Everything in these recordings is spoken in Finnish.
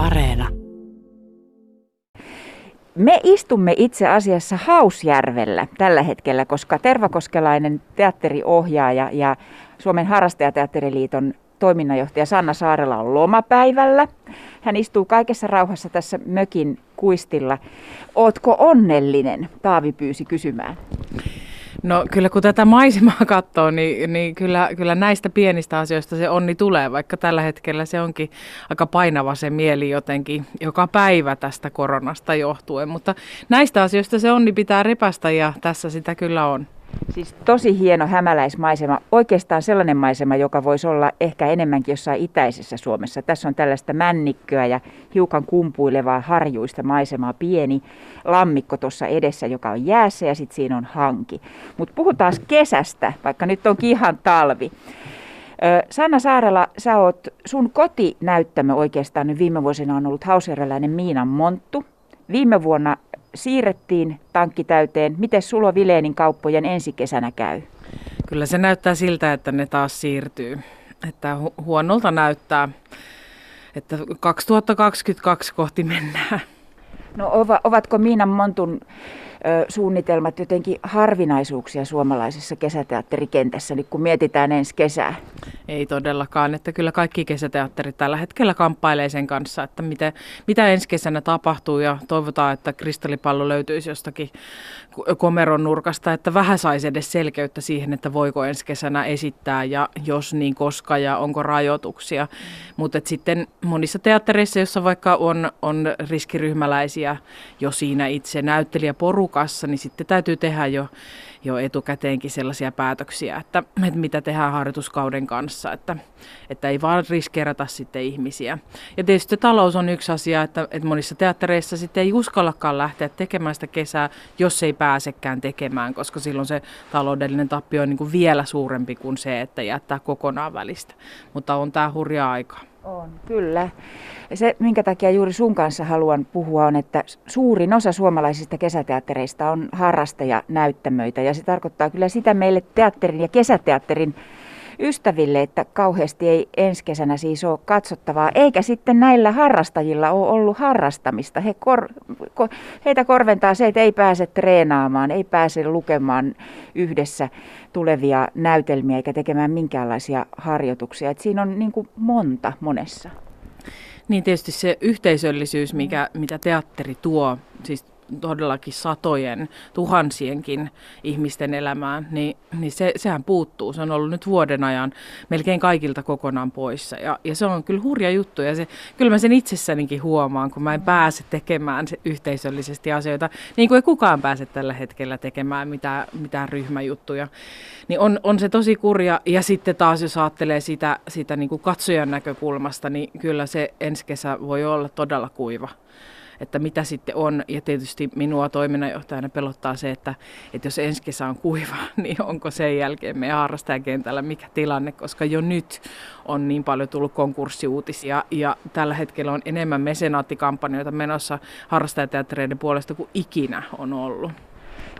Areena. Me istumme itse asiassa Hausjärvellä tällä hetkellä, koska tervakoskelainen teatteriohjaaja ja Suomen harrastajateatteriliiton toiminnanjohtaja Sanna Saarela on lomapäivällä. Hän istuu kaikessa rauhassa tässä mökin kuistilla. Ootko onnellinen? Taavi pyysi kysymään. No kyllä kun tätä maisemaa katsoo, niin, niin kyllä, kyllä näistä pienistä asioista se onni tulee, vaikka tällä hetkellä se onkin aika painava se mieli jotenkin joka päivä tästä koronasta johtuen. Mutta näistä asioista se onni pitää repästä ja tässä sitä kyllä on. Siis tosi hieno hämäläismaisema, oikeastaan sellainen maisema, joka voisi olla ehkä enemmänkin jossain itäisessä Suomessa. Tässä on tällaista männikköä ja hiukan kumpuilevaa harjuista maisemaa, pieni lammikko tuossa edessä, joka on jäässä ja sitten siinä on hanki. Mutta puhutaan kesästä, vaikka nyt on ihan talvi. Sanna Saarela, sä oot, sun kotinäyttämö oikeastaan nyt viime vuosina on ollut hausjärveläinen Miinan Monttu. Viime vuonna siirrettiin tankki täyteen. Miten Sulo Vileenin kauppojen ensi kesänä käy? Kyllä se näyttää siltä, että ne taas siirtyy. Että hu- huonolta näyttää, että 2022 kohti mennään. No ovatko Miinan Montun suunnitelmat jotenkin harvinaisuuksia suomalaisessa kesäteatterikentässä, nyt kun mietitään ensi kesää? Ei todellakaan, että kyllä kaikki kesäteatterit tällä hetkellä kamppailee sen kanssa, että mitä, mitä ensi kesänä tapahtuu ja toivotaan, että kristallipallo löytyisi jostakin komeron nurkasta, että vähän saisi edes selkeyttä siihen, että voiko ensi kesänä esittää ja jos niin koska ja onko rajoituksia. Mutta sitten monissa teattereissa, joissa vaikka on, on riskiryhmäläisiä jo siinä itse näyttelijäporukassa, niin sitten täytyy tehdä jo jo etukäteenkin sellaisia päätöksiä, että, että mitä tehdään harjoituskauden kanssa, että, että ei vaan riskeerata sitten ihmisiä. Ja tietysti talous on yksi asia, että, että monissa teattereissa sitten ei uskallakaan lähteä tekemään sitä kesää, jos ei pääsekään tekemään, koska silloin se taloudellinen tappio on niin kuin vielä suurempi kuin se, että jättää kokonaan välistä. Mutta on tämä hurja aika. On, kyllä. Se, minkä takia juuri sun kanssa haluan puhua, on, että suurin osa suomalaisista kesäteattereista on harrastajanäyttämöitä. Ja se tarkoittaa kyllä sitä meille teatterin ja kesäteatterin ystäville, että kauheasti ei ensi kesänä siis ole katsottavaa, eikä sitten näillä harrastajilla ole ollut harrastamista. He kor, ko, heitä korventaa se, että ei pääse treenaamaan, ei pääse lukemaan yhdessä tulevia näytelmiä eikä tekemään minkäänlaisia harjoituksia. Et siinä on niin kuin monta monessa. Niin tietysti se yhteisöllisyys, mikä, mitä teatteri tuo, siis todellakin satojen, tuhansienkin ihmisten elämään, niin, niin se, sehän puuttuu. Se on ollut nyt vuoden ajan melkein kaikilta kokonaan poissa. Ja, ja se on kyllä hurja juttu. Ja se, kyllä mä sen itsessänikin huomaan, kun mä en pääse tekemään se yhteisöllisesti asioita, niin kuin ei kukaan pääse tällä hetkellä tekemään mitään, mitään ryhmäjuttuja. Niin on, on se tosi kurja. Ja sitten taas, jos ajattelee sitä, sitä niin kuin katsojan näkökulmasta, niin kyllä se ensi kesä voi olla todella kuiva että mitä sitten on. Ja tietysti minua toiminnanjohtajana pelottaa se, että, että jos ensi kesä on kuiva, niin onko sen jälkeen meidän harrastajakentällä mikä tilanne, koska jo nyt on niin paljon tullut konkurssiuutisia ja tällä hetkellä on enemmän mesenaattikampanjoita menossa harrastajateattereiden puolesta kuin ikinä on ollut.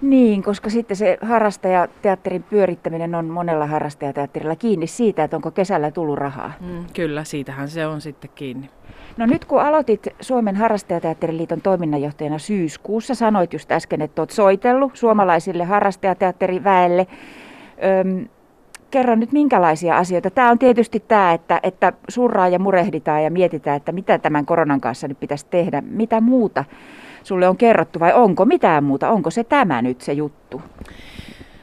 Niin, koska sitten se harrastajateatterin pyörittäminen on monella harrastajateatterilla kiinni siitä, että onko kesällä tullut rahaa. Mm, kyllä, siitähän se on sitten kiinni. No nyt kun aloitit Suomen harrastajateatteriliiton toiminnanjohtajana syyskuussa, sanoit just äsken, että olet soitellut suomalaisille harrastajateatteriväelle. Öm, kerro nyt minkälaisia asioita. Tämä on tietysti tämä, että, että surraa ja murehditaan ja mietitään, että mitä tämän koronan kanssa nyt pitäisi tehdä. Mitä muuta sulle on kerrottu vai onko mitään muuta? Onko se tämä nyt se juttu?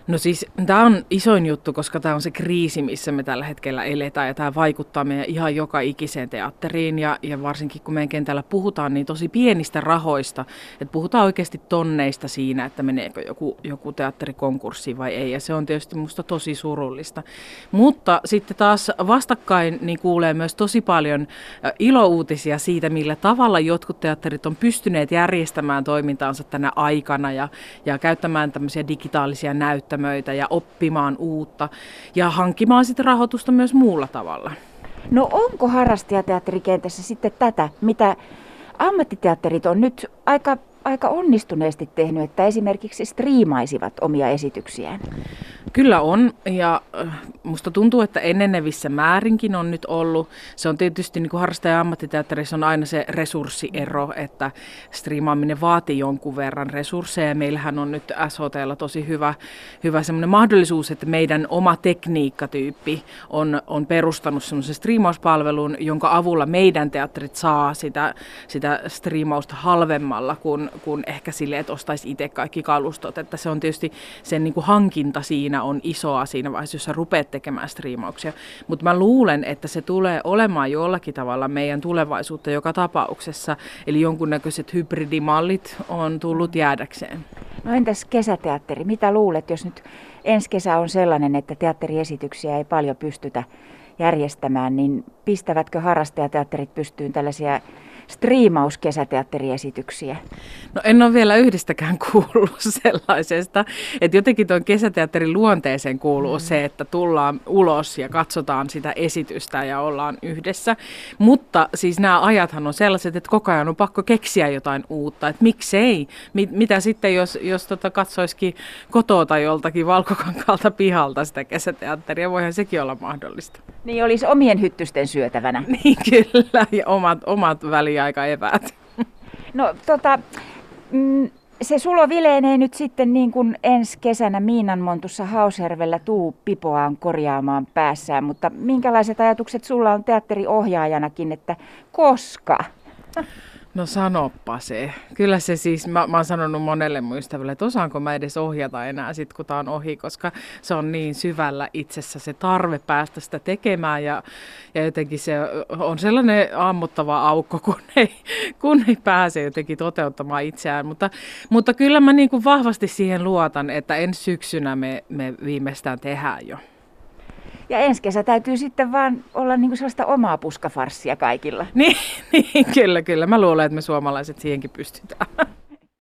No siis tämä on isoin juttu, koska tämä on se kriisi, missä me tällä hetkellä eletään ja tämä vaikuttaa meidän ihan joka ikiseen teatteriin ja, ja varsinkin kun meidän kentällä puhutaan niin tosi pienistä rahoista, että puhutaan oikeasti tonneista siinä, että meneekö joku, joku teatteri konkurssiin vai ei ja se on tietysti minusta tosi surullista. Mutta sitten taas vastakkain niin kuulee myös tosi paljon ilouutisia siitä, millä tavalla jotkut teatterit on pystyneet järjestämään toimintaansa tänä aikana ja, ja käyttämään tämmöisiä digitaalisia näyttöjä näyttämöitä ja oppimaan uutta ja hankkimaan sitten rahoitusta myös muulla tavalla. No onko harrastajateatterikentässä sitten tätä, mitä ammattiteatterit on nyt aika aika onnistuneesti tehnyt, että esimerkiksi striimaisivat omia esityksiään? Kyllä on, ja äh, musta tuntuu, että enenevissä määrinkin on nyt ollut. Se on tietysti niin kuin harrastaja ammattiteatterissa on aina se resurssiero, että striimaaminen vaatii jonkun verran resursseja. Meillähän on nyt SHTlla tosi hyvä, hyvä semmoinen mahdollisuus, että meidän oma tekniikkatyyppi on, on perustanut semmoisen striimauspalvelun, jonka avulla meidän teatterit saa sitä, sitä striimausta halvemmalla kuin, kuin ehkä sille, että ostaisi itse kaikki kalustot. Että se on tietysti sen niin kuin hankinta siinä on isoa siinä vaiheessa, jos sä rupeat tekemään striimauksia. Mutta mä luulen, että se tulee olemaan jollakin tavalla meidän tulevaisuutta joka tapauksessa. Eli jonkunnäköiset hybridimallit on tullut jäädäkseen. No entäs kesäteatteri? Mitä luulet, jos nyt ensi kesä on sellainen, että teatteriesityksiä ei paljon pystytä järjestämään, niin pistävätkö harrastajateatterit pystyyn tällaisia striimauskesäteatteriesityksiä? No en ole vielä yhdestäkään kuullut sellaisesta. Että jotenkin tuon kesäteatterin luonteeseen kuuluu mm. se, että tullaan ulos ja katsotaan sitä esitystä ja ollaan yhdessä. Mutta siis nämä ajathan on sellaiset, että koko ajan on pakko keksiä jotain uutta. Että miksei? Mit, mitä sitten, jos, jos tota katsoisikin kotoa tai joltakin valkokankalta pihalta sitä kesäteatteria? Voihan sekin olla mahdollista. Niin olisi omien hyttysten syötävänä. Niin kyllä, ja omat, omat väliaikaeväät. No tota, mm, se sulo vileenee nyt sitten niin kuin ensi kesänä Miinanmontussa Haushervellä tuu pipoaan korjaamaan päässään, mutta minkälaiset ajatukset sulla on teatteriohjaajanakin, että koska? No sanoppa se. Kyllä se siis, mä, mä oon sanonut monelle muistaville, että osaanko mä edes ohjata enää sit, kun tää on ohi, koska se on niin syvällä itsessä se tarve päästä sitä tekemään ja, ja jotenkin se on sellainen ammuttava aukko, kun ei, kun ei pääse jotenkin toteuttamaan itseään. Mutta, mutta kyllä mä niin kuin vahvasti siihen luotan, että ensi syksynä me, me viimeistään tehdään jo. Ja ensi kesä täytyy sitten vaan olla niin kuin sellaista omaa puskafarssia kaikilla. Niin, niin, kyllä, kyllä. Mä luulen, että me suomalaiset siihenkin pystytään.